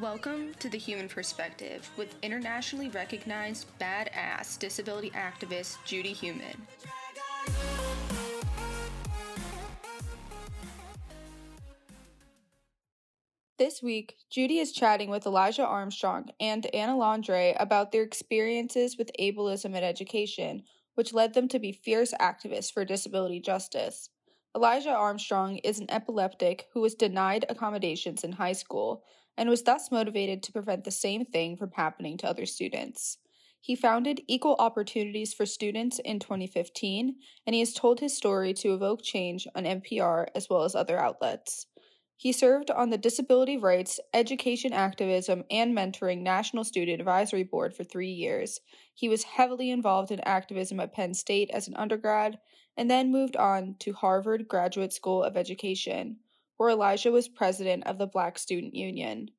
Welcome to The Heumann Perspective with internationally recognized badass disability activist Judy Heumann. This week, Judy is chatting with Elijah Armstrong and Anna Landre about their experiences with ableism in education, which led them to be fierce activists for disability justice. Elijah Armstrong is an epileptic who was denied accommodations in high school and was thus motivated to prevent the same thing from happening to other students. He founded Equal Opportunities for Students in 2015, and he has told his story to evoke change on NPR as well as other outlets. He served on the Disability Rights, Education Activism, and Mentoring National Student Advisory Board for three years. He was heavily involved in activism at Penn State as an undergrad and then moved on to Harvard Graduate School of Education where Elijah was president of the Black Student Union.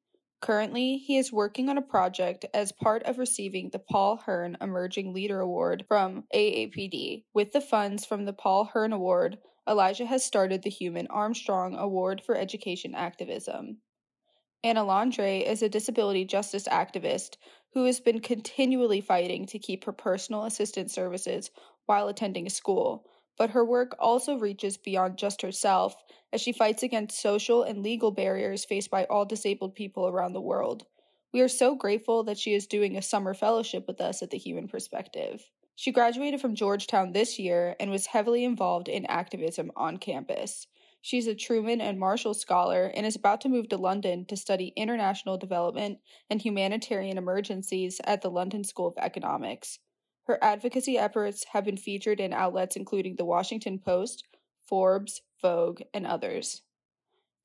Currently, he is working on a project as part of receiving the Paul Hearne Emerging Leader Award from AAPD. With the funds from the Paul Hearne Award, Elijah has started the Heumann Armstrong Award for Education Activism. Anna Landre is a disability justice activist who has been continually fighting to keep her personal assistance services while attending school, but her work also reaches beyond just herself as she fights against social and legal barriers faced by all disabled people around the world. We are so grateful that she is doing a summer fellowship with us at the Heumann Perspective. She graduated from Georgetown this year and was heavily involved in activism on campus. She's a Truman and Marshall Scholar and is about to move to London to study international development and humanitarian emergencies at the London School of Economics. Her advocacy efforts have been featured in outlets including the Washington Post, Forbes, Vogue, and others.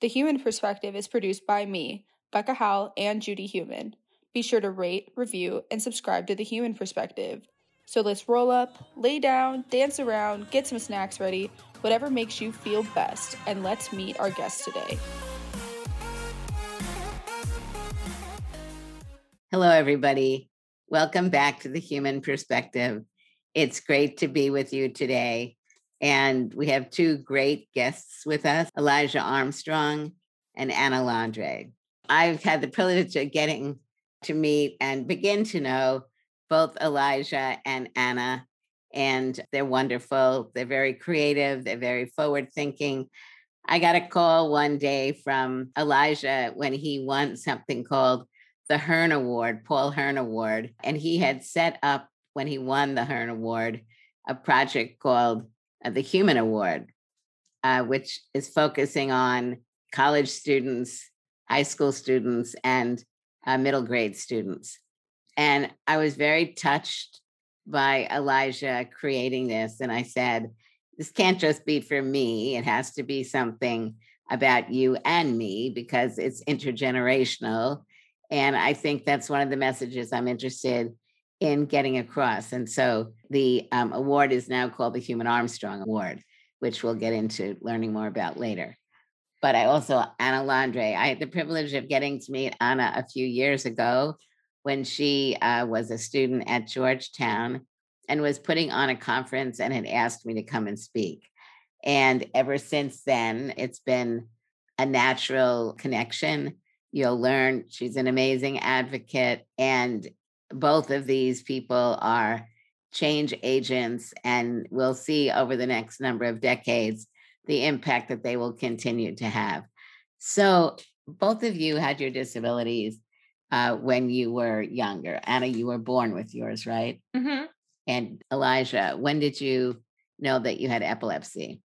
The Heumann Perspective is produced by me, Becca Howell, and Judy Heumann. Be sure to rate, review, and subscribe to The Heumann Perspective. So let's roll up, lay down, dance around, get some snacks ready, whatever makes you feel best, and let's meet our guest today. Hello, everybody. Welcome back to The Heumann Perspective. It's great to be with you today. And we have two great guests with us Elijah Armstrong and Anna Landre. I've had the privilege of getting to meet and begin to know both Elijah and Anna, and they're wonderful. They're very creative, they're very forward thinking. I got a call one day from Elijah when he won something called the Hearne Award, Paul Hearne Award. And he had set up, when he won the Hearne Award, a project called uh, the Heumann Award, uh, which is focusing on college students, high school students, and uh, middle grade students. And I was very touched by Elijah creating this. And I said, this can't just be for me, it has to be something about you and me because it's intergenerational. And I think that's one of the messages I'm interested in getting across. And so the um, award is now called the Heumann Armstrong Award, which we'll get into learning more about later. But I also, Anna Landre, I had the privilege of getting to meet Anna a few years ago when she uh, was a student at Georgetown and was putting on a conference and had asked me to come and speak. And ever since then, it's been a natural connection. You'll learn she's an amazing advocate and both of these people are change agents, and we'll see over the next number of decades the impact that they will continue to have. So, both of you had your disabilities uh, when you were younger. Anna, you were born with yours, right? Mm-hmm. And Elijah, when did you know that you had epilepsy?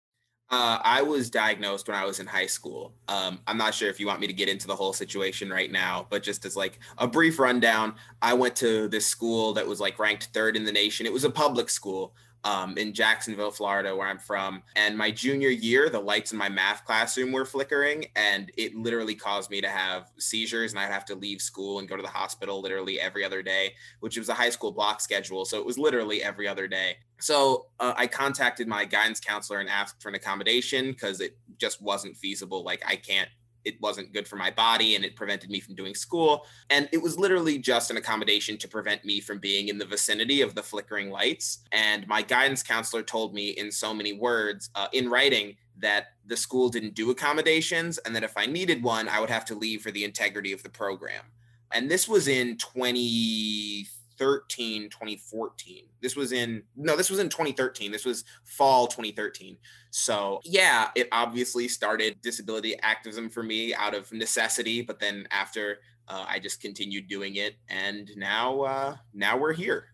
Uh, I was diagnosed when I was in high school. Um, I'm not sure if you want me to get into the whole situation right now, but just as like a brief rundown, I went to this school that was like ranked third in the nation. It was a public school um, in Jacksonville, Florida, where I'm from. And my junior year, the lights in my math classroom were flickering, and it literally caused me to have seizures, and I'd have to leave school and go to the hospital literally every other day, which was a high school block schedule. So it was literally every other day. So uh, I contacted my guidance counselor and asked for an accommodation because it just wasn't feasible. Like, I can't it wasn't good for my body and it prevented me from doing school. And it was literally just an accommodation to prevent me from being in the vicinity of the flickering lights. And my guidance counselor told me in so many words uh, in writing that the school didn't do accommodations and that if I needed one, I would have to leave for the integrity of the program. And this was in 2013, 2014. This was in, no, this was in 2013. This was fall 2013. So, yeah, it obviously started disability activism for me out of necessity. But then after uh, I just continued doing it. And now, uh, now we're here.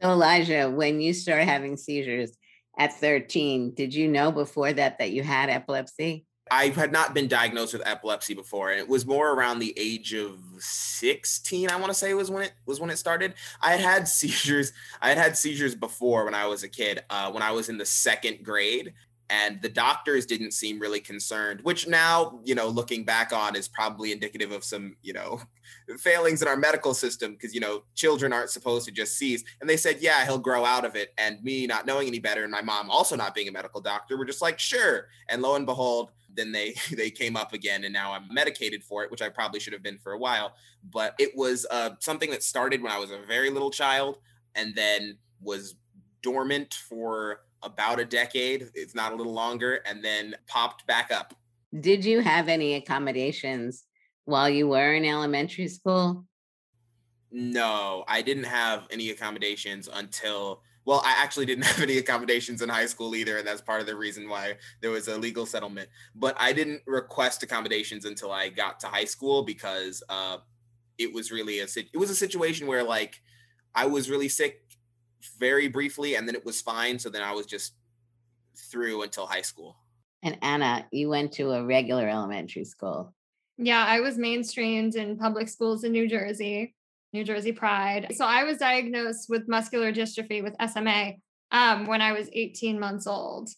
So, Elijah, when you started having seizures at 13, did you know before that that you had epilepsy? I had not been diagnosed with epilepsy before, and it was more around the age of 16. I want to say was when it was when it started. I had had seizures. I had had seizures before when I was a kid. Uh, when I was in the second grade, and the doctors didn't seem really concerned which now you know looking back on is probably indicative of some you know failings in our medical system because you know children aren't supposed to just seize and they said yeah he'll grow out of it and me not knowing any better and my mom also not being a medical doctor were just like sure and lo and behold then they they came up again and now i'm medicated for it which i probably should have been for a while but it was uh, something that started when i was a very little child and then was dormant for about a decade, if not a little longer, and then popped back up. Did you have any accommodations while you were in elementary school? No, I didn't have any accommodations until well, I actually didn't have any accommodations in high school either, and that's part of the reason why there was a legal settlement. But I didn't request accommodations until I got to high school because uh, it was really a it was a situation where like I was really sick very briefly and then it was fine. So then I was just through until high school. And Anna, you went to a regular elementary school. Yeah, I was mainstreamed in public schools in New Jersey, New Jersey Pride. So I was diagnosed with muscular dystrophy with SMA um, when I was 18 months old.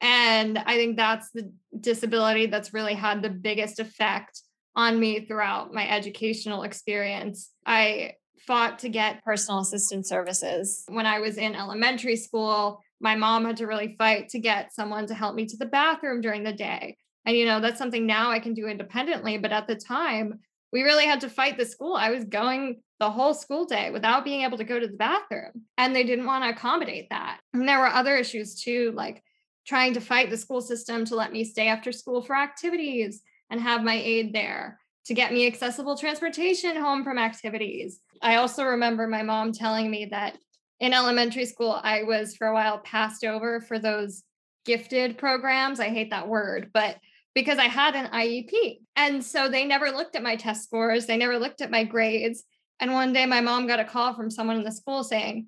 And I think that's the disability that's really had the biggest effect on me throughout my educational experience. I fought to get personal assistance services. When I was in elementary school, my mom had to really fight to get someone to help me to the bathroom during the day. And, you know, that's something now I can do independently. But at the time, we really had to fight the school. I was going the whole school day without being able to go to the bathroom. And they didn't want to accommodate that. And there were other issues too, like trying to fight the school system to let me stay after school for activities and have my aide there to get me accessible transportation home from activities. I also remember my mom telling me that in elementary school, I was for a while passed over for those gifted programs. I hate that word, but because I had an IEP. And so they never looked at my test scores, they never looked at my grades. And one day my mom got a call from someone in the school saying,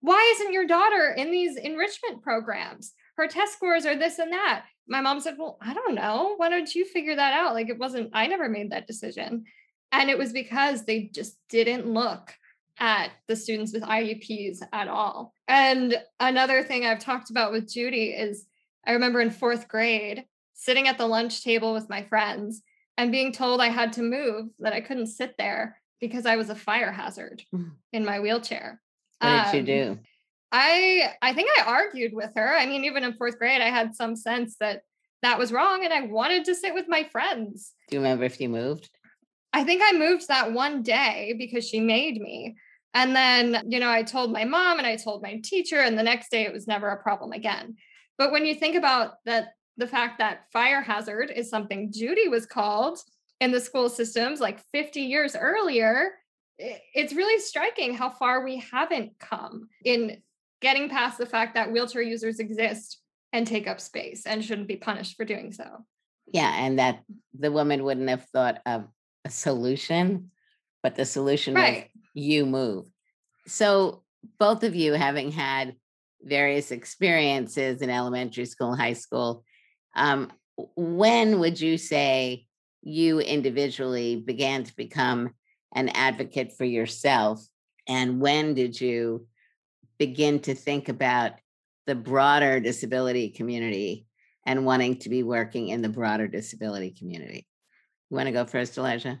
Why isn't your daughter in these enrichment programs? Her test scores are this and that my mom said, Well, I don't know. Why don't you figure that out? Like, it wasn't, I never made that decision. And it was because they just didn't look at the students with IEPs at all. And another thing I've talked about with Judy is I remember in fourth grade sitting at the lunch table with my friends and being told I had to move, that I couldn't sit there because I was a fire hazard mm. in my wheelchair. What did um, you do? I I think I argued with her. I mean, even in fourth grade, I had some sense that that was wrong, and I wanted to sit with my friends. Do you remember if you moved? I think I moved that one day because she made me. And then, you know, I told my mom and I told my teacher, and the next day it was never a problem again. But when you think about that, the fact that fire hazard is something Judy was called in the school systems like 50 years earlier, it's really striking how far we haven't come in getting past the fact that wheelchair users exist and take up space and shouldn't be punished for doing so. Yeah, and that the woman wouldn't have thought of a solution, but the solution right. was you move. So both of you having had various experiences in elementary school high school, um, when would you say you individually began to become an advocate for yourself? And when did you begin to think about the broader disability community and wanting to be working in the broader disability community. You want to go first, Elijah?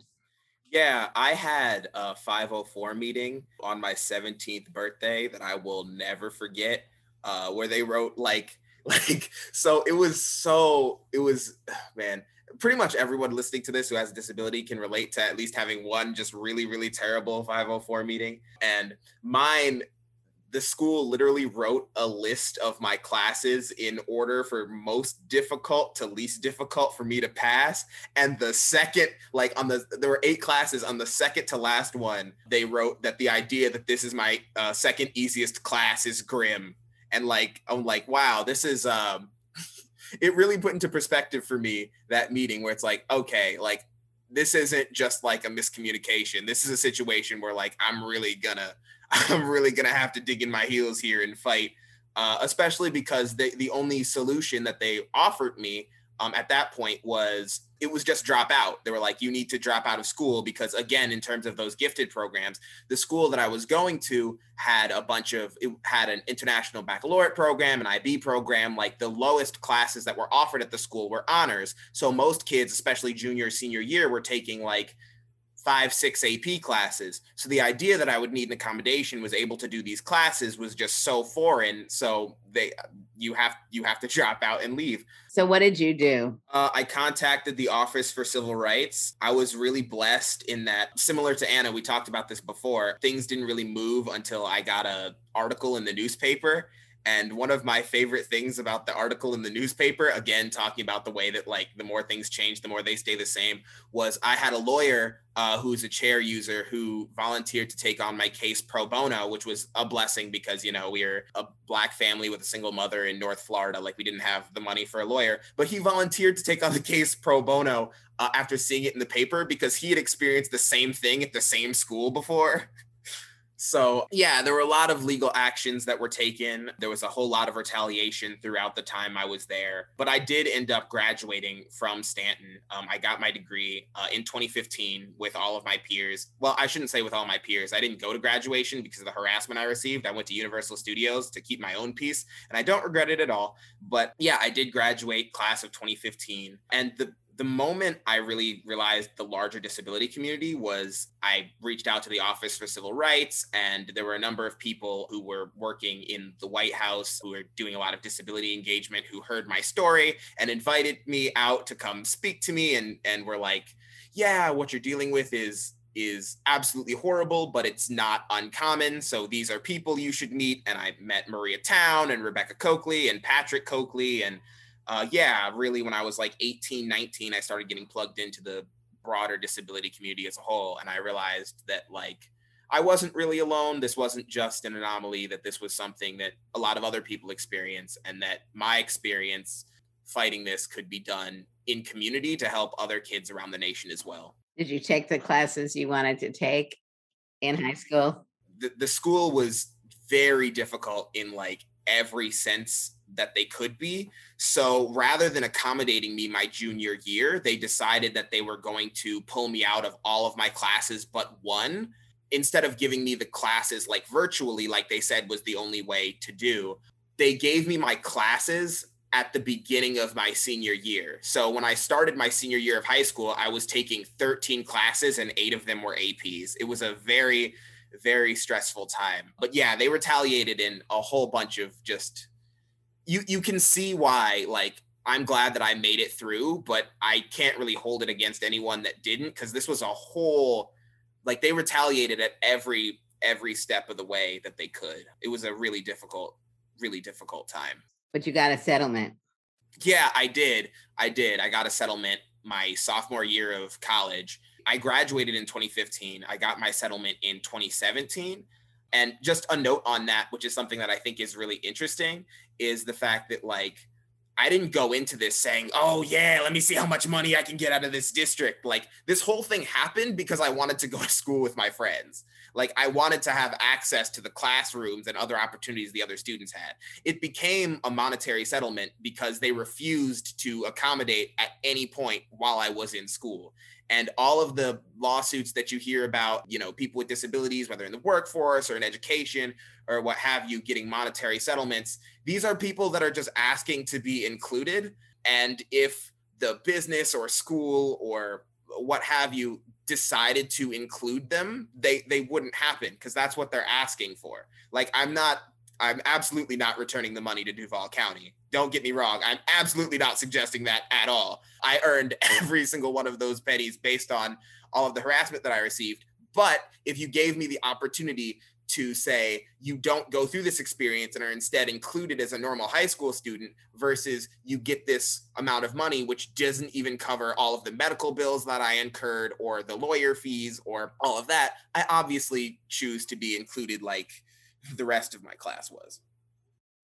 Yeah, I had a 504 meeting on my 17th birthday that I will never forget, uh, where they wrote like, like, so it was so, it was, man, pretty much everyone listening to this who has a disability can relate to at least having one just really, really terrible 504 meeting. And mine the school literally wrote a list of my classes in order for most difficult to least difficult for me to pass and the second like on the there were eight classes on the second to last one they wrote that the idea that this is my uh, second easiest class is grim and like i'm like wow this is um it really put into perspective for me that meeting where it's like okay like this isn't just like a miscommunication. This is a situation where like i'm really gonna I'm really gonna have to dig in my heels here and fight, uh, especially because the the only solution that they offered me um, at that point was it was just drop out. They were like, you need to drop out of school because, again, in terms of those gifted programs, the school that I was going to had a bunch of, it had an international baccalaureate program, an IB program. Like the lowest classes that were offered at the school were honors. So most kids, especially junior, senior year, were taking like five, six AP classes. So the idea that I would need an accommodation was able to do these classes was just so foreign. So they, you have you have to drop out and leave. So what did you do? Uh, I contacted the Office for Civil Rights. I was really blessed in that, similar to Anna, we talked about this before. Things didn't really move until I got a article in the newspaper and one of my favorite things about the article in the newspaper, again, talking about the way that like the more things change, the more they stay the same, was I had a lawyer uh, who's a chair user who volunteered to take on my case pro bono, which was a blessing because, you know, we are a black family with a single mother in North Florida. Like we didn't have the money for a lawyer, but he volunteered to take on the case pro bono uh, after seeing it in the paper because he had experienced the same thing at the same school before. So, yeah, there were a lot of legal actions that were taken. There was a whole lot of retaliation throughout the time I was there. But I did end up graduating from Stanton. Um, I got my degree uh, in 2015 with all of my peers. Well, I shouldn't say with all my peers. I didn't go to graduation because of the harassment I received. I went to Universal Studios to keep my own peace, and I don't regret it at all. But yeah, I did graduate class of 2015. And the the moment I really realized the larger disability community was I reached out to the Office for Civil Rights, and there were a number of people who were working in the White House who were doing a lot of disability engagement who heard my story and invited me out to come speak to me and and were like, yeah, what you're dealing with is is absolutely horrible, but it's not uncommon. So these are people you should meet. And I met Maria Town and Rebecca Cokley and Patrick Cokley and uh, yeah, really, when I was like 18, 19, I started getting plugged into the broader disability community as a whole. And I realized that, like, I wasn't really alone. This wasn't just an anomaly, that this was something that a lot of other people experience, and that my experience fighting this could be done in community to help other kids around the nation as well. Did you take the classes you wanted to take in high school? The, the school was very difficult in like every sense that they could be. So rather than accommodating me my junior year, they decided that they were going to pull me out of all of my classes but one instead of giving me the classes like virtually, like they said was the only way to do. They gave me my classes at the beginning of my senior year. So when I started my senior year of high school, I was taking 13 classes and eight of them were APs. It was a very, very stressful time. But yeah, they retaliated in a whole bunch of just you you can see why like I'm glad that I made it through, but I can't really hold it against anyone that didn't because this was a whole like they retaliated at every every step of the way that they could. It was a really difficult, really difficult time. But you got a settlement. Yeah, I did. I did. I got a settlement my sophomore year of college. I graduated in 2015. I got my settlement in 2017. And just a note on that, which is something that I think is really interesting, is the fact that like I didn't go into this saying, "Oh yeah, let me see how much money I can get out of this district." Like this whole thing happened because I wanted to go to school with my friends. Like I wanted to have access to the classrooms and other opportunities the other students had. It became a monetary settlement because they refused to accommodate at any point while I was in school and all of the lawsuits that you hear about you know people with disabilities whether in the workforce or in education or what have you getting monetary settlements these are people that are just asking to be included and if the business or school or what have you decided to include them they they wouldn't happen because that's what they're asking for like i'm not i'm absolutely not returning the money to duval county don't get me wrong. I'm absolutely not suggesting that at all. I earned every single one of those pennies based on all of the harassment that I received. But if you gave me the opportunity to say you don't go through this experience and are instead included as a normal high school student versus you get this amount of money which doesn't even cover all of the medical bills that I incurred or the lawyer fees or all of that. I obviously choose to be included like the rest of my class was.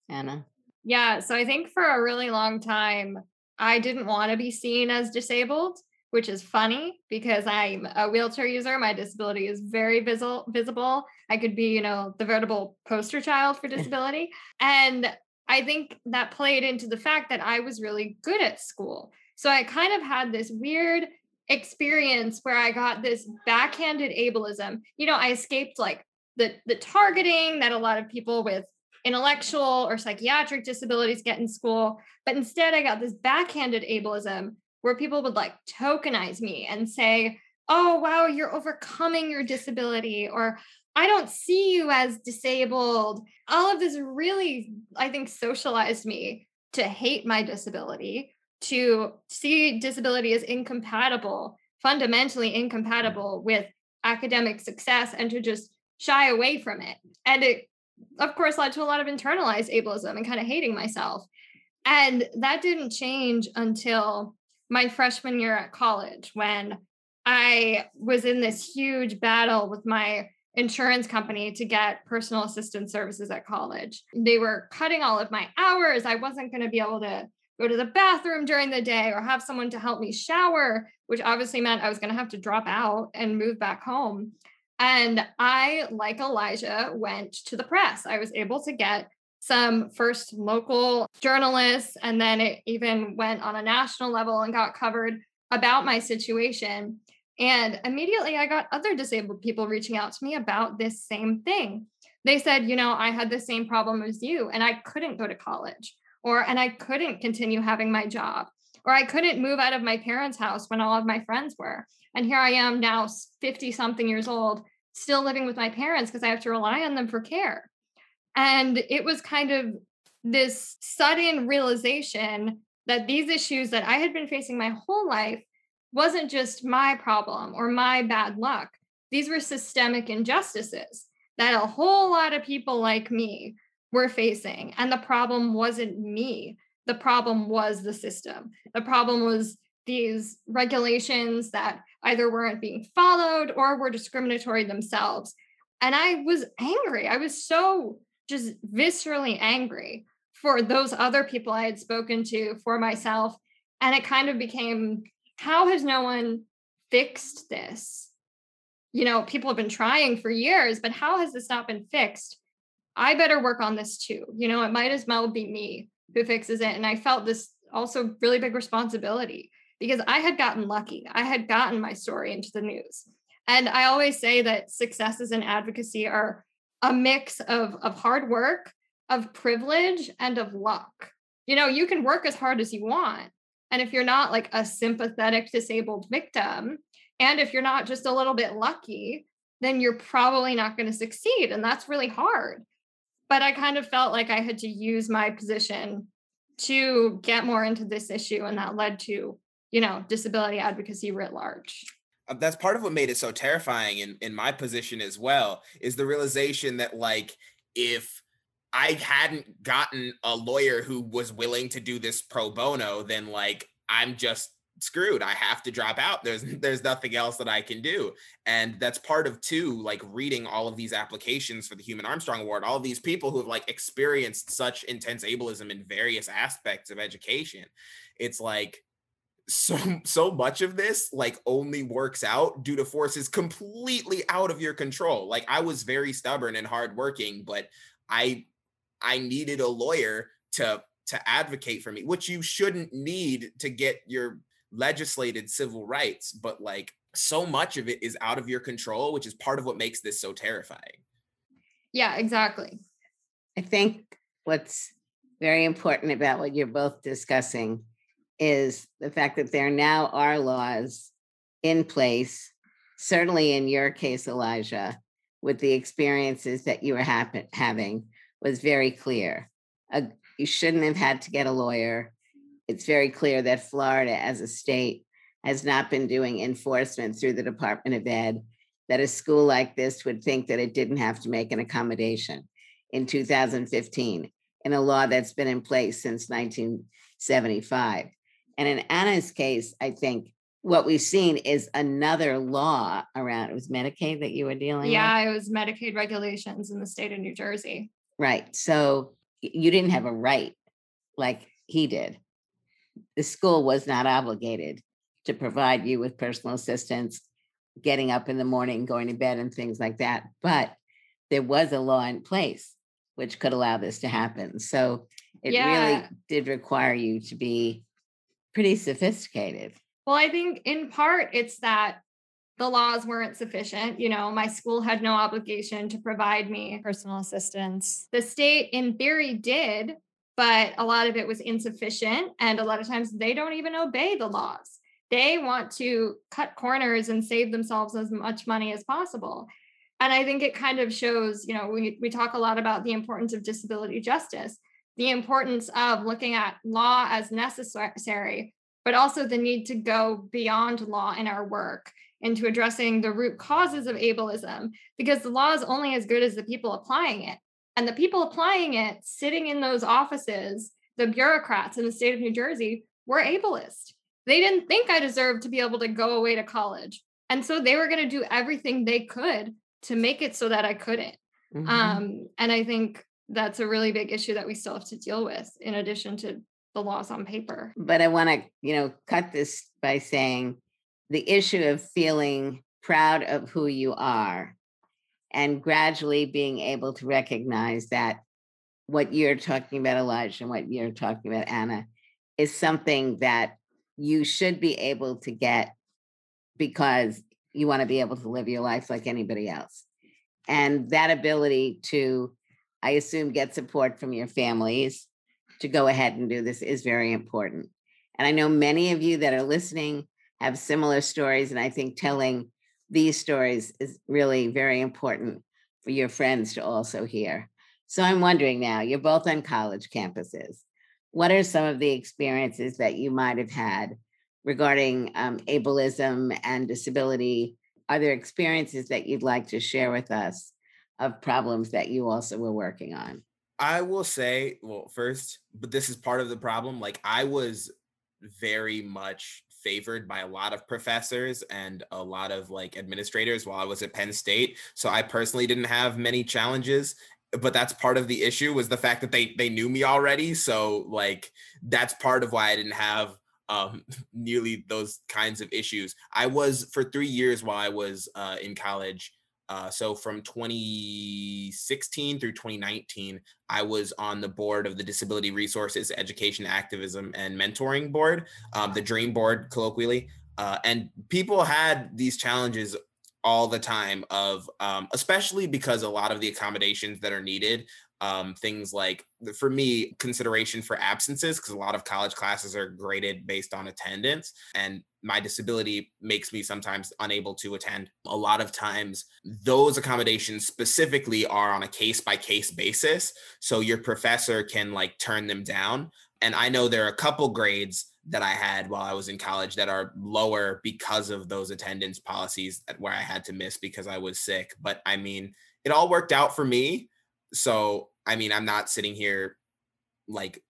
Anna. Yeah so I think for a really long time I didn't want to be seen as disabled which is funny because I'm a wheelchair user. My disability is very visible. Visible. I could be, you know, the veritable poster child for disability, and I think that played into the fact that I was really good at school. So I kind of had this weird experience where I got this backhanded ableism. You know, I escaped like the the targeting that a lot of people with intellectual or psychiatric disabilities get in school, but instead I got this backhanded ableism where people would like tokenize me and say, oh, wow, you're overcoming your disability, or I don't see you as disabled. All of this really, I think, socialized me to hate my disability, to see disability as incompatible, fundamentally incompatible with academic success, and to just shy away from it. And it, of course, led to a lot of internalized ableism and kind of hating myself. And that didn't change until my freshman year at college when I was in this huge battle with my insurance company to get personal assistance services at college. They were cutting all of my hours. I wasn't going to be able to go to the bathroom during the day or have someone to help me shower, which obviously meant I was going to have to drop out and move back home. And I, like Elijah, went to the press. I was able to get some first local journalists, and then it even went on a national level and got covered about my situation. And immediately I got other disabled people reaching out to me about this same thing. They said, you know, I had the same problem as you, and I couldn't go to college, or and I couldn't continue having my job, or I couldn't move out of my parents' house when all of my friends were. And here I am now, 50 something years old, still living with my parents because I have to rely on them for care. And it was kind of this sudden realization that these issues that I had been facing my whole life wasn't just my problem or my bad luck. These were systemic injustices that a whole lot of people like me were facing. And the problem wasn't me, the problem was the system. The problem was these regulations that either weren't being followed or were discriminatory themselves. And I was angry. I was so just viscerally angry for those other people I had spoken to, for myself. And it kind of became, how has no one fixed this? You know, people have been trying for years, but how has this not been fixed? I better work on this too. You know, it might as well be me who fixes it. And I felt this also really big responsibility because I had gotten lucky. I had gotten my story into the news. And I always say that successes in advocacy are a mix of of hard work, of privilege, and of luck. You know, you can work as hard as you want. And if you're not like a sympathetic disabled victim, and if you're not just a little bit lucky, then you're probably not going to succeed. And that's really hard. But I kind of felt like I had to use my position to get more into this issue. And that led to, you know, disability advocacy writ large. Uh, that's part of what made it so terrifying in in my position as well is the realization that like if I hadn't gotten a lawyer who was willing to do this pro bono, then like I'm just screwed. I have to drop out. There's there's nothing else that I can do. And that's part of too, like reading all of these applications for the Heumann Armstrong Award, all these people who have like experienced such intense ableism in various aspects of education. It's like so so much of this like only works out due to forces completely out of your control. Like i was very stubborn and hardworking but i i needed a lawyer to to advocate for me which you shouldn't need to get your legislated civil rights but like so much of it is out of your control which is part of what makes this so terrifying. Yeah exactly. I think what's very important about what you're both discussing is the fact that there now are laws in place, certainly in your case, Elijah, with the experiences that you were happen- having, was very clear. You shouldn't have had to get a lawyer. It's very clear that Florida, as a state, has not been doing enforcement through the Department of Ed that a school like this would think that it didn't have to make an accommodation in 2015 in a law that's been in place since 1975. And in Anna's case, I think what we've seen is another law around it was Medicaid that you were dealing with. yeah, with. it was Medicaid regulations in the state of New Jersey. Right. So you didn't have a right like he did. The school was not obligated to provide you with personal assistance, getting up in the morning, going to bed, and things like that. But there was a law in place which could allow this to happen. So it Yeah. really did require you to be pretty sophisticated. Well, I think in part it's that the laws weren't sufficient. You know, my school had no obligation to provide me personal assistance. The state, in theory, did, but a lot of it was insufficient. And a lot of times they don't even obey the laws. They want to cut corners and save themselves as much money as possible. And I think it kind of shows, you know, we, we talk a lot about the importance of disability justice, the importance of looking at law as necessary, but also the need to go beyond law in our work into addressing the root causes of ableism, because the law is only as good as the people applying it. And the people applying it, sitting in those offices, the bureaucrats in the state of New Jersey, were ableist. They didn't think I deserved to be able to go away to college. And so they were going to do everything they could to make it so that I couldn't. Mhm. Um, and I think that's a really big issue that we still have to deal with, in addition to the laws on paper. but I want to, you know, cut this by saying the issue of feeling proud of who you are and gradually being able to recognize that what you're talking about, Elijah, and what you're talking about, Anna, is something that you should be able to get because you want to be able to live your life like anybody else. And that ability to, I assume, get support from your families to go ahead and do this is very important. And I know many of you that are listening have similar stories. And I think telling these stories is really very important for your friends to also hear. So I'm wondering now, you're both on college campuses. What are some of the experiences that you might have had regarding um, ableism and disability? Are there experiences that you'd like to share with us of problems that you also were working on? I will say, well, first, but this is part of the problem. Like, I was very much favored by a lot of professors and a lot of like administrators while I was at Penn State. So I personally didn't have many challenges, but that's part of the issue was the fact that they they knew me already. So like that's part of why I didn't have um nearly those kinds of issues. I was for 3 years while I was uh in college uh, so from 2016 through 2019, I was on the board of the Disability Resources Education Activism and Mentoring Board, um, the Dream Board, colloquially. Uh, and people had these challenges all the time of, um, especially because a lot of the accommodations that are needed um, things like for me consideration for absences because a lot of college classes are graded based on attendance and my disability makes me sometimes unable to attend. A lot of times those accommodations specifically are on a case by case basis so your professor can like turn them down. And i know there are a couple grades that i had while i was in college that are lower because of those attendance policies where i had to miss because i was sick but i mean it all worked out for me. So I mean, I'm not sitting here like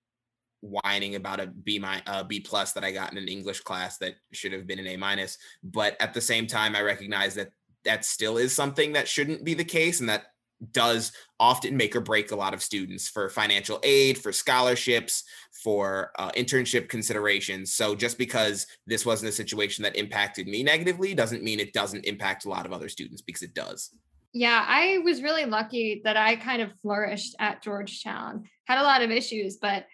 whining about a B my uh, B plus that I got in an English class that should have been an A minus. But at the same time, I recognize that that still is something that shouldn't be the case, and that does often make or break a lot of students for financial aid, for scholarships, for uh, internship considerations. So just because this wasn't a situation that impacted me negatively doesn't mean it doesn't impact a lot of other students because it does. Yeah, I was really lucky that I kind of flourished at Georgetown. Had a lot of issues, but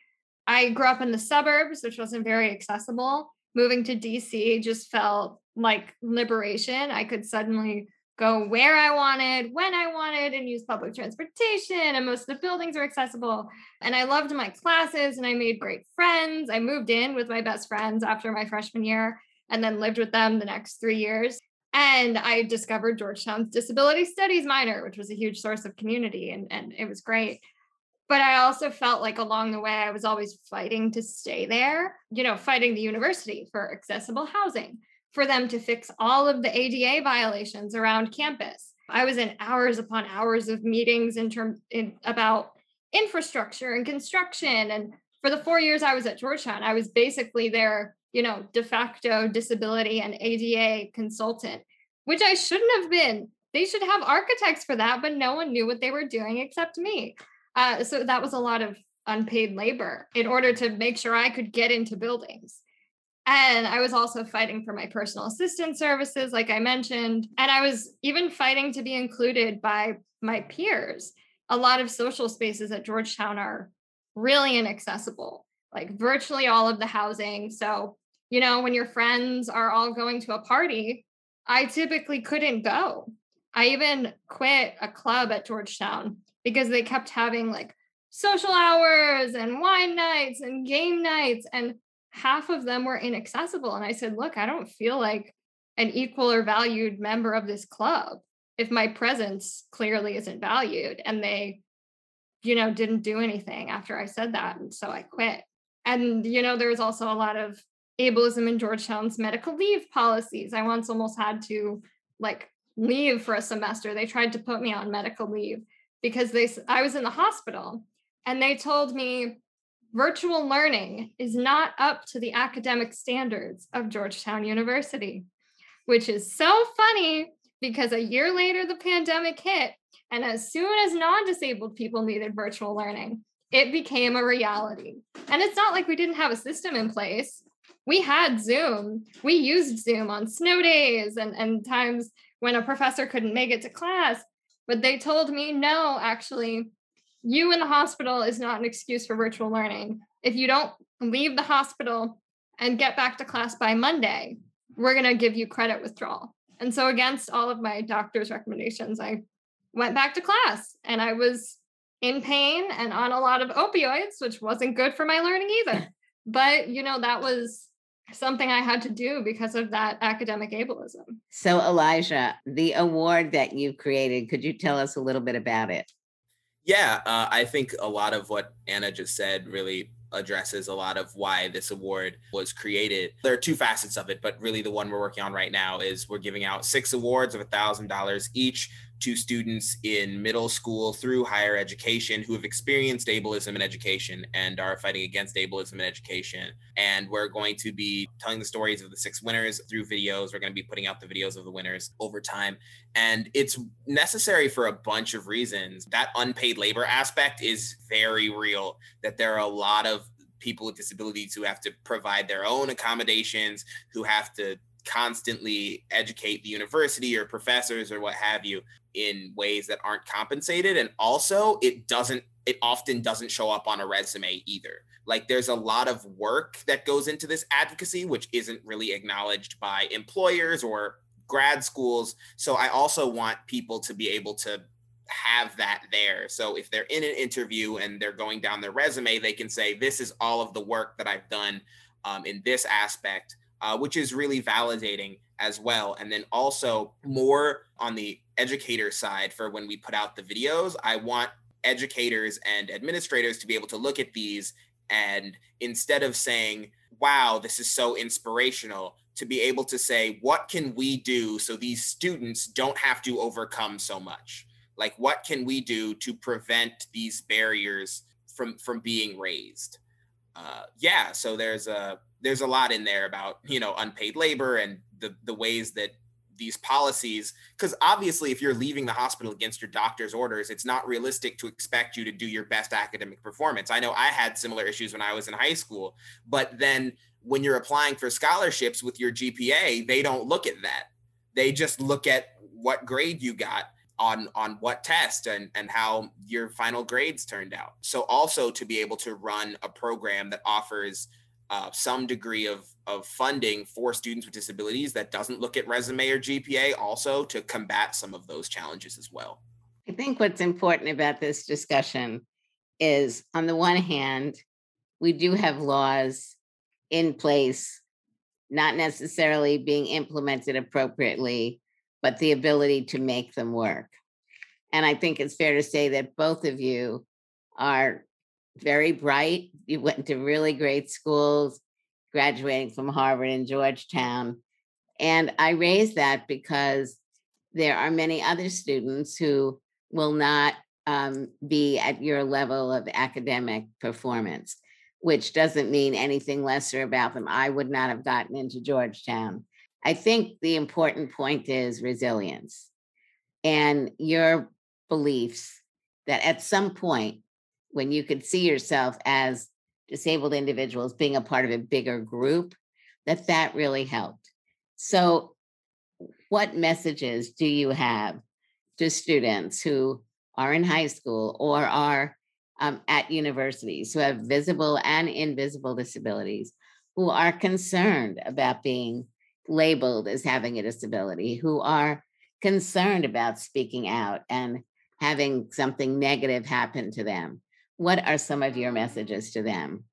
I grew up in the suburbs, which wasn't very accessible. Moving to DC just felt like liberation. I could suddenly go where I wanted, when I wanted, and use public transportation. And most of the buildings are accessible. And I loved my classes and I made great friends. I moved in with my best friends after my freshman year and then lived with them the next three years. And I discovered Georgetown's disability studies minor, which was a huge source of community, and, and it was great. But I also felt like along the way, I was always fighting to stay there, you know, fighting the university for accessible housing, for them to fix all of the ADA violations around campus. I was in hours upon hours of meetings in terms in, about infrastructure and construction. And for the four years I was at Georgetown, I was basically their, you know, de facto disability and ADA consultant, which I shouldn't have been. They should have architects for that, but no one knew what they were doing except me. Uh, so that was a lot of unpaid labor in order to make sure I could get into buildings. And I was also fighting for my personal assistant services, like I mentioned. And I was even fighting to be included by my peers. A lot of social spaces at Georgetown are really inaccessible, like virtually all of the housing. So, you know, when your friends are all going to a party, I typically couldn't go. I even quit a club at Georgetown because they kept having like social hours and wine nights and game nights. And half of them were inaccessible. And I said, look, I don't feel like an equal or valued member of this club if my presence clearly isn't valued. And they, you know, didn't do anything after I said that. And so I quit. And, you know, there was also a lot of ableism in Georgetown's medical leave policies. I once almost had to like leave for a semester. They tried to put me on medical leave because they I was in the hospital and they told me virtual learning is not up to the academic standards of Georgetown University, which is so funny because a year later the pandemic hit. And as soon as non disabled people needed virtual learning, it became a reality. And it's not like we didn't have a system in place. We had Zoom. We used Zoom on snow days and, and times when a professor couldn't make it to class. But they told me, no, actually, you in the hospital is not an excuse for virtual learning. If you don't leave the hospital and get back to class by Monday, we're going to give you credit withdrawal. And so, against all of my doctor's recommendations, I went back to class and I was in pain and on a lot of opioids, which wasn't good for my learning either. But, you know, that was something I had to do because of that academic ableism. So, Elijah, the award that you created, could you tell us a little bit about it? Yeah, uh, I think a lot of what Anna just said really addresses a lot of why this award was created. There are two facets of it, but really the one we're working on right now is we're giving out six awards of a thousand dollars each to students in middle school through higher education who have experienced ableism in education and are fighting against ableism in education. And we're going to be telling the stories of the six winners through videos. We're going to be putting out the videos of the winners over time. And it's necessary for a bunch of reasons. That unpaid labor aspect is very real, that there are a lot of people with disabilities who have to provide their own accommodations, who have to constantly educate the university or professors or what have you in ways that aren't compensated. And also it doesn't it often doesn't show up on a resume either. Like there's a lot of work that goes into this advocacy which isn't really acknowledged by employers or grad schools. So i also want people to be able to have that there. So if they're in an interview and they're going down their resume they can say this is all of the work that i've done um, in this aspect uh, which is really validating as well. And then also more on the educator side for when we put out the videos, I want educators and administrators to be able to look at these and instead of saying, wow, this is so inspirational, to be able to say, what can we do so these students don't have to overcome so much? Like, what can we do to prevent these barriers from from being raised? Uh, yeah, so there's a there's a lot in there about you know unpaid labor and the the ways that these policies because obviously if you're leaving the hospital against your doctor's orders it's not realistic to expect you to do your best academic performance. I know i had similar issues when i was in high school but then when you're applying for scholarships with your gpa they don't look at that. They just look at what grade you got on on what test and and how your final grades turned out. So also to be able to run a program that offers uh, some degree of of funding for students with disabilities that doesn't look at resume or GPA, also to combat some of those challenges as well. I think what's important about this discussion is, on the one hand, we do have laws in place, not necessarily being implemented appropriately, but the ability to make them work. And I think it's fair to say that both of you are very bright. You went to really great schools, graduating from Harvard and Georgetown. And I raise that because there are many other students who will not um, be at your level of academic performance, which doesn't mean anything lesser about them. I would not have gotten into Georgetown. I think the important point is resilience and your beliefs that at some point, when you could see yourself as disabled individuals being a part of a bigger group, that that really helped. So, what messages do you have to students who are in high school or are um, at universities who have visible and invisible disabilities, who are concerned about being labeled as having a disability, who are concerned about speaking out and having something negative happen to them? What are some of your messages to them?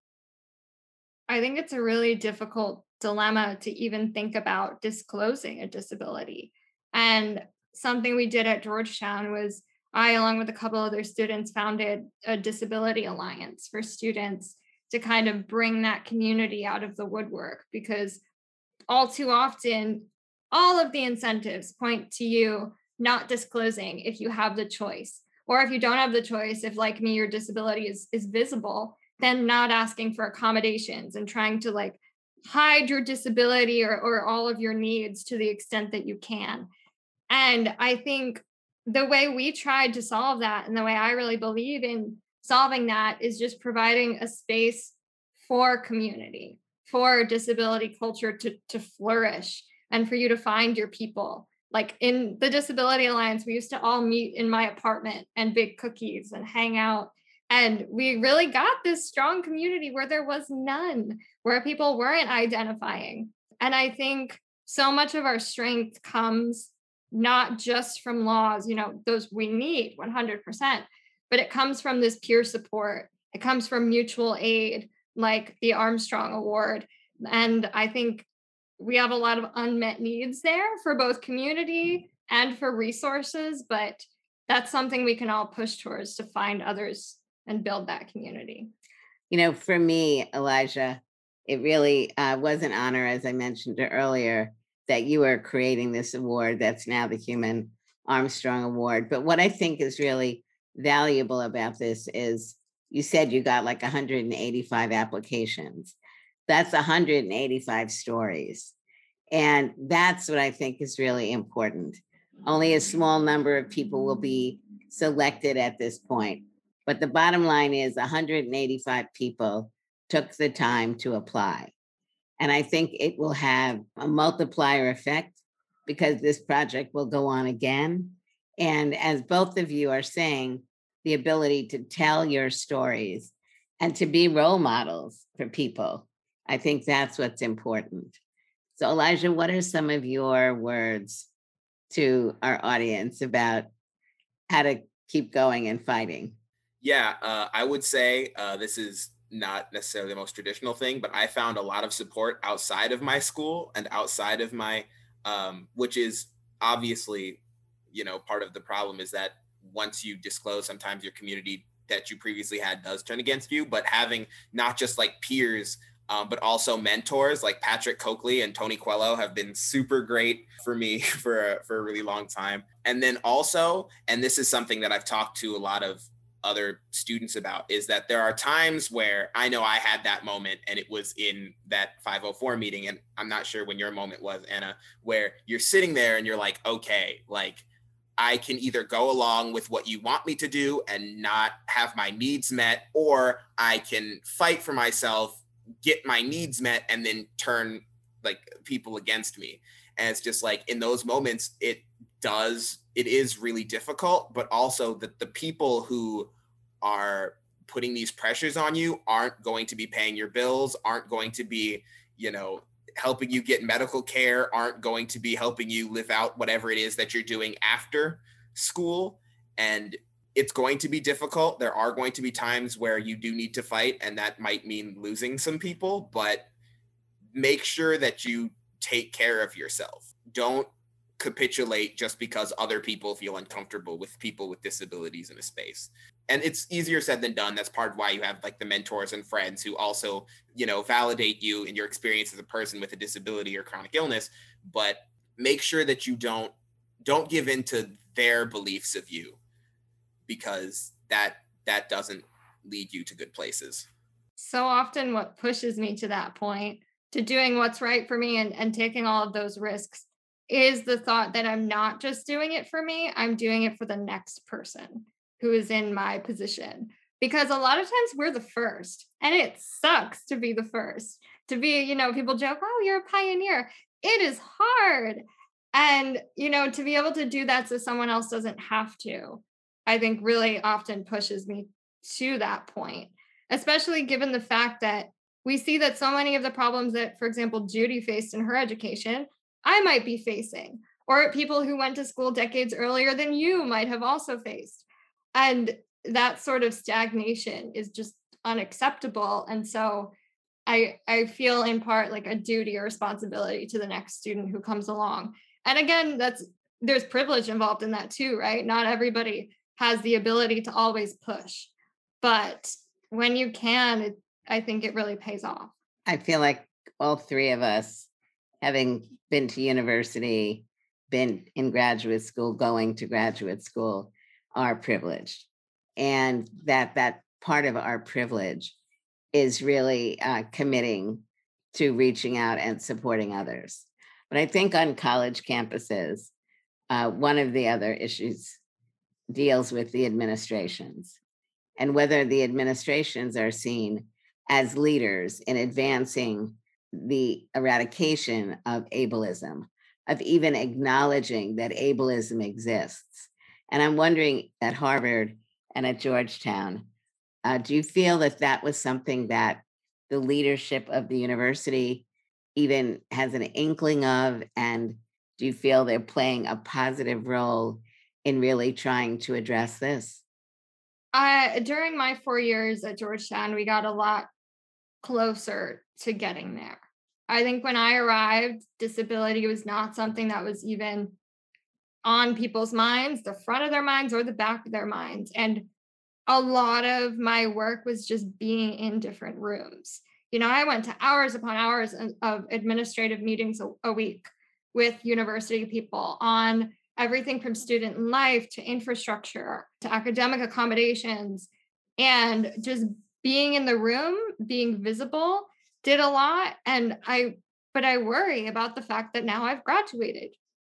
I think it's a really difficult dilemma to even think about disclosing a disability. And something we did at Georgetown was I, along with a couple other students, founded a disability alliance for students to kind of bring that community out of the woodwork because all too often, all of the incentives point to you not disclosing if you have the choice. Or if you don't have the choice, if like me, your disability is, is visible, then not asking for accommodations and trying to like hide your disability or, or all of your needs to the extent that you can. And I think the way we tried to solve that and the way I really believe in solving that is just providing a space for community, for disability culture to, to flourish and for you to find your people. Like in the Disability Alliance, we used to all meet in my apartment and bake cookies and hang out. And we really got this strong community where there was none, where people weren't identifying. And I think so much of our strength comes not just from laws, you know, those we need 100%, but it comes from this peer support. It comes from mutual aid, like the Armstrong Award. And I think we have a lot of unmet needs there for both community and for resources, but that's something we can all push towards to find others and build that community. You know, for me, Elijah, it really uh, was an honor, as I mentioned earlier, that you are creating this award that's now the Heumann Armstrong Award. But what I think is really valuable about this is you said you got like 185 applications. That's 185 stories. And that's what I think is really important. Only a small number of people will be selected at this point. But the bottom line is 185 people took the time to apply. And I think it will have a multiplier effect because this project will go on again. And as both of you are saying, the ability to tell your stories and to be role models for people. I think that's what's important. So, Elijah, what are some of your words to our audience about how to keep going and fighting? Yeah, uh, I would say uh, this is not necessarily the most traditional thing, but I found a lot of support outside of my school and outside of my, um, which is obviously, you know, part of the problem is that once you disclose, sometimes your community that you previously had does turn against you. But having not just like peers, um, but also mentors like Patrick Cokley and Tony Coelho have been super great for me for a, for a really long time. And then also, and this is something that I've talked to a lot of other students about is that there are times where I know I had that moment and it was in that 504 meeting and I'm not sure when your moment was Anna where you're sitting there and you're like okay like I can either go along with what you want me to do and not have my needs met or I can fight for myself get my needs met and then turn like people against me. And it's just like in those moments it does it is really difficult but also that the people who are putting these pressures on you aren't going to be paying your bills aren't going to be you know helping you get medical care aren't going to be helping you live out whatever it is that you're doing after school. And it's going to be difficult. There are going to be times where you do need to fight and that might mean losing some people but make sure that you take care of yourself. Don't capitulate just because other people feel uncomfortable with people with disabilities in a space. and it's easier said than done. That's part of why you have like the mentors and friends who also you know validate you in your experience as a person with a disability or chronic illness but make sure that you don't don't give in to their beliefs of you because that that doesn't lead you to good places. So often what pushes me to that point to doing what's right for me and, and taking all of those risks is the thought that i'm not just doing it for me i'm doing it for the next person who is in my position. Because a lot of times we're the first and it sucks to be the first to be you know people joke oh you're a pioneer. It is hard. And you know to be able to do that so someone else doesn't have to i think really often pushes me to that point especially given the fact that we see that so many of the problems that for example judy faced in her education i might be facing or people who went to school decades earlier than you might have also faced. And that sort of stagnation is just unacceptable. And so i i feel in part like a duty or responsibility to the next student who comes along. And again that's there's privilege involved in that too right? Not everybody has the ability to always push but when you can it, i think it really pays off. I feel like all three of us having been to university been in graduate school going to graduate school are privileged. And that that part of our privilege is really uh, committing to reaching out and supporting others. But i think on college campuses uh, one of the other issues deals with the administrations and whether the administrations are seen as leaders in advancing the eradication of ableism, of even acknowledging that ableism exists, and I'm wondering at Harvard and at Georgetown, uh, do you feel that that was something that the leadership of the university even has an inkling of? And do you feel they're playing a positive role in really trying to address this? Uh, during my four years at Georgetown, we got a lot closer to getting there. I think when I arrived, disability was not something that was even on people's minds, the front of their minds or the back of their minds. And a lot of my work was just being in different rooms. You know, I went to hours upon hours of administrative meetings a, a week with university people on everything from student life to infrastructure to academic accommodations and just being in the room, being visible did a lot. And I, but I worry about the fact that now I've graduated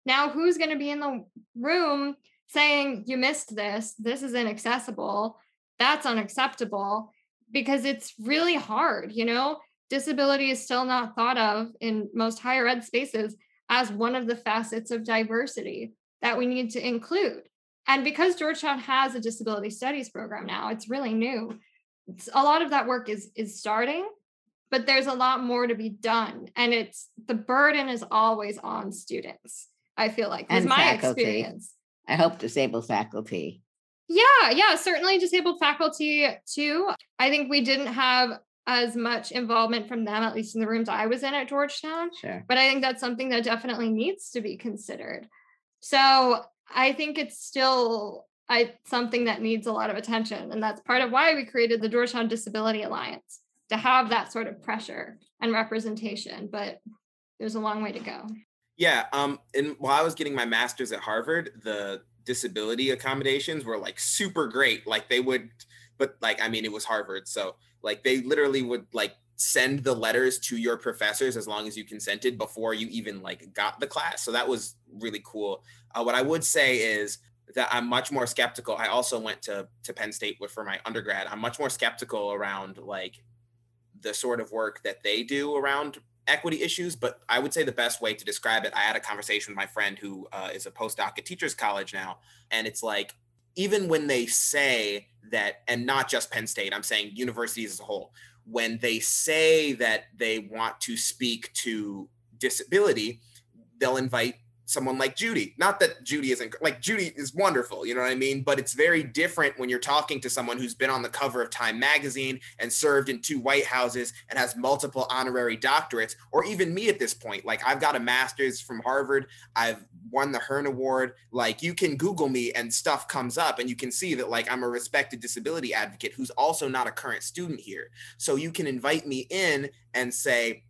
now, who's going to be in the room saying, you missed this? This is inaccessible. That's unacceptable because it's really hard. You know, disability is still not thought of in most higher ed spaces as one of the facets of diversity that we need to include. And because Georgetown has a disability studies program now, it's really new. It's, a lot of that work is is starting, but there's a lot more to be done. And it's the burden is always on students. I feel like was my faculty. experience. I hope disabled faculty. Yeah, yeah, certainly disabled faculty too. I think we didn't have as much involvement from them, at least in the rooms I was in at Georgetown. Sure. But I think that's something that definitely needs to be considered. So I think it's still I something that needs a lot of attention. And that's part of why we created the Georgetown Disability Alliance to have that sort of pressure and representation. But there's a long way to go. Yeah. Um, and while I was getting my master's at Harvard, the disability accommodations were like super great. Like they would, but like, I mean, it was Harvard. So like they literally would like send the letters to your professors as long as you consented before you even like got the class. So that was really cool. Uh, what I would say is that I'm much more skeptical. I also went to to Penn State for my undergrad. I'm much more skeptical around like the sort of work that they do around equity issues, but I would say the best way to describe it, I had a conversation with my friend who uh, is a postdoc at Teachers College now, and it's like even when they say that, and not just Penn State, I'm saying universities as a whole, when they say that they want to speak to disability, they'll invite someone like Judy. Not that Judy isn't like Judy is wonderful, you know what I mean? But it's very mm-hmm. different when you're talking to someone who's been on the cover of Time magazine and served in two White Houses and has multiple honorary doctorates, or even me at this point. Like I've got a master's from Harvard, I've won the Hearne Award. Like you can Google me and stuff comes up, and you can see that like I'm a respected disability advocate who's also not a current student here. So you can invite me in and say,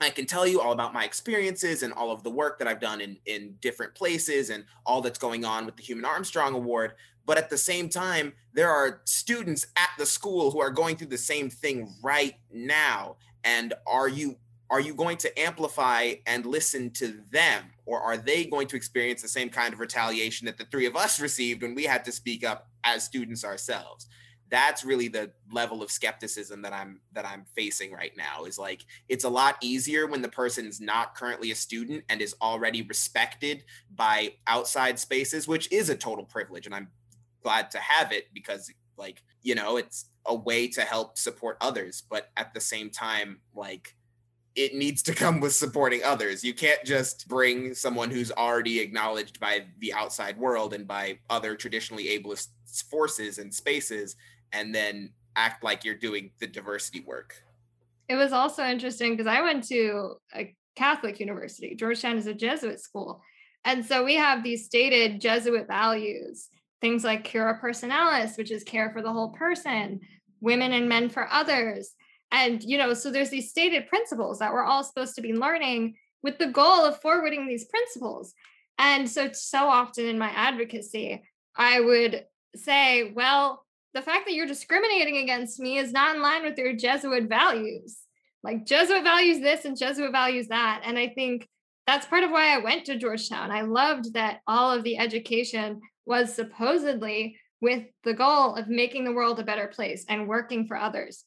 I can tell you all about my experiences and all of the work that I've done in, in different places and all that's going on with the Heumann Armstrong Award. But at the same time, there are students at the school who are going through the same thing right now. And are you are you going to amplify and listen to them or are they going to experience the same kind of retaliation that the three of us received when we had to speak up as students ourselves that's really the level of skepticism that i'm that i'm facing right now is like it's a lot easier when the person's not currently a student and is already respected by outside spaces which is a total privilege and i'm glad to have it because like you know it's a way to help support others but at the same time like it needs to come with supporting others. You can't just bring someone who's already acknowledged by the outside world and by other traditionally ableist forces and spaces and then act like you're doing the diversity work. It was also interesting because I went to a Catholic university. Georgetown is a Jesuit school. And so we have these stated Jesuit values, things like cura personalis, which is care for the whole person, women and men for others. And, you know, so there's these stated principles that we're all supposed to be learning with the goal of forwarding these principles. And so, so often in my advocacy, I would say, well, the fact that you're discriminating against me is not in line with your Jesuit values. Like Jesuit values this and Jesuit values that. And I think that's part of why I went to Georgetown. I loved that all of the education was supposedly with the goal of making the world a better place and working for others.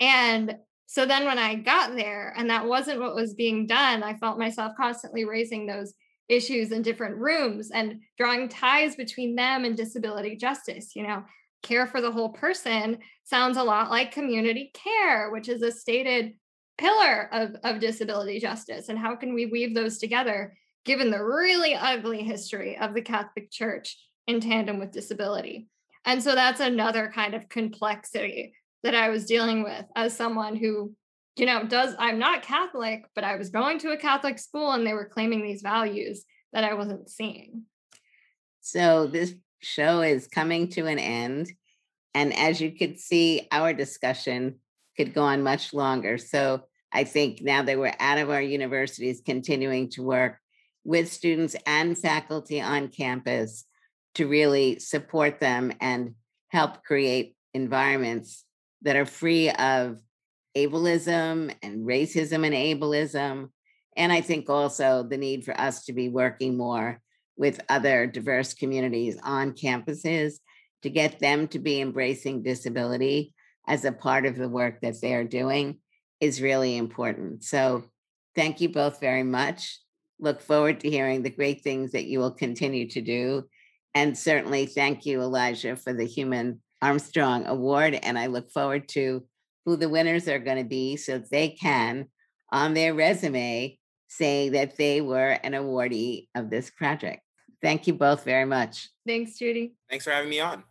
And so then when I got there and that wasn't what was being done, I felt myself constantly raising those issues in different rooms and drawing ties between them and disability justice. You know, care for the whole person sounds a lot like community care, which is a stated pillar of, of disability justice. And how can we weave those together given the really ugly history of the Catholic Church in tandem with disability? And so that's another kind of complexity that I was dealing with as someone who, you know, does, I'm not Catholic, but I was going to a Catholic school and they were claiming these values that I wasn't seeing. So this show is coming to an end. And as you could see, our discussion could go on much longer. So I think now that we're out of our universities, continuing to work with students and faculty on campus to really support them and help create environments that are free of ableism and racism and ableism. And I think also the need for us to be working more with other diverse communities on campuses to get them to be embracing disability as a part of the work that they're doing is really important. So, thank you both very much. Look forward to hearing the great things that you will continue to do. And certainly, thank you, Elijah, for the Heumann Armstrong Award. And I look forward to who the winners are going to be so they can, on their resume, say that they were an awardee of this project. Thank you both very much. Thanks, Judy. Thanks for having me on.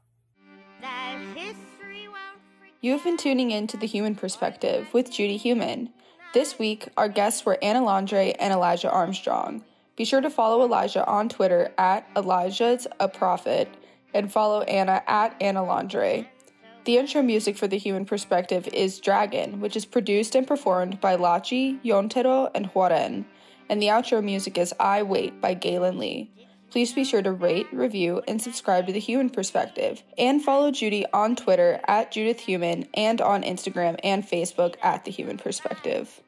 You have been tuning in to The Heumann Perspective with Judy Heumann. This week, our guests were Anna Landre and Elijah Armstrong. Be sure to follow Elijah on Twitter at Elijah's a Prophet and follow Anna at Anna Landre. The intro music for The Heumann Perspective is Dragon, which is produced and performed by Lachi, Yontero, and Huaren. And the outro music is I Wait by Gaelynn Lea please be sure to rate, review, and subscribe to The Heumann Perspective. And follow Judy on Twitter at Judith Heumann and on Instagram and Facebook at The Heumann Perspective.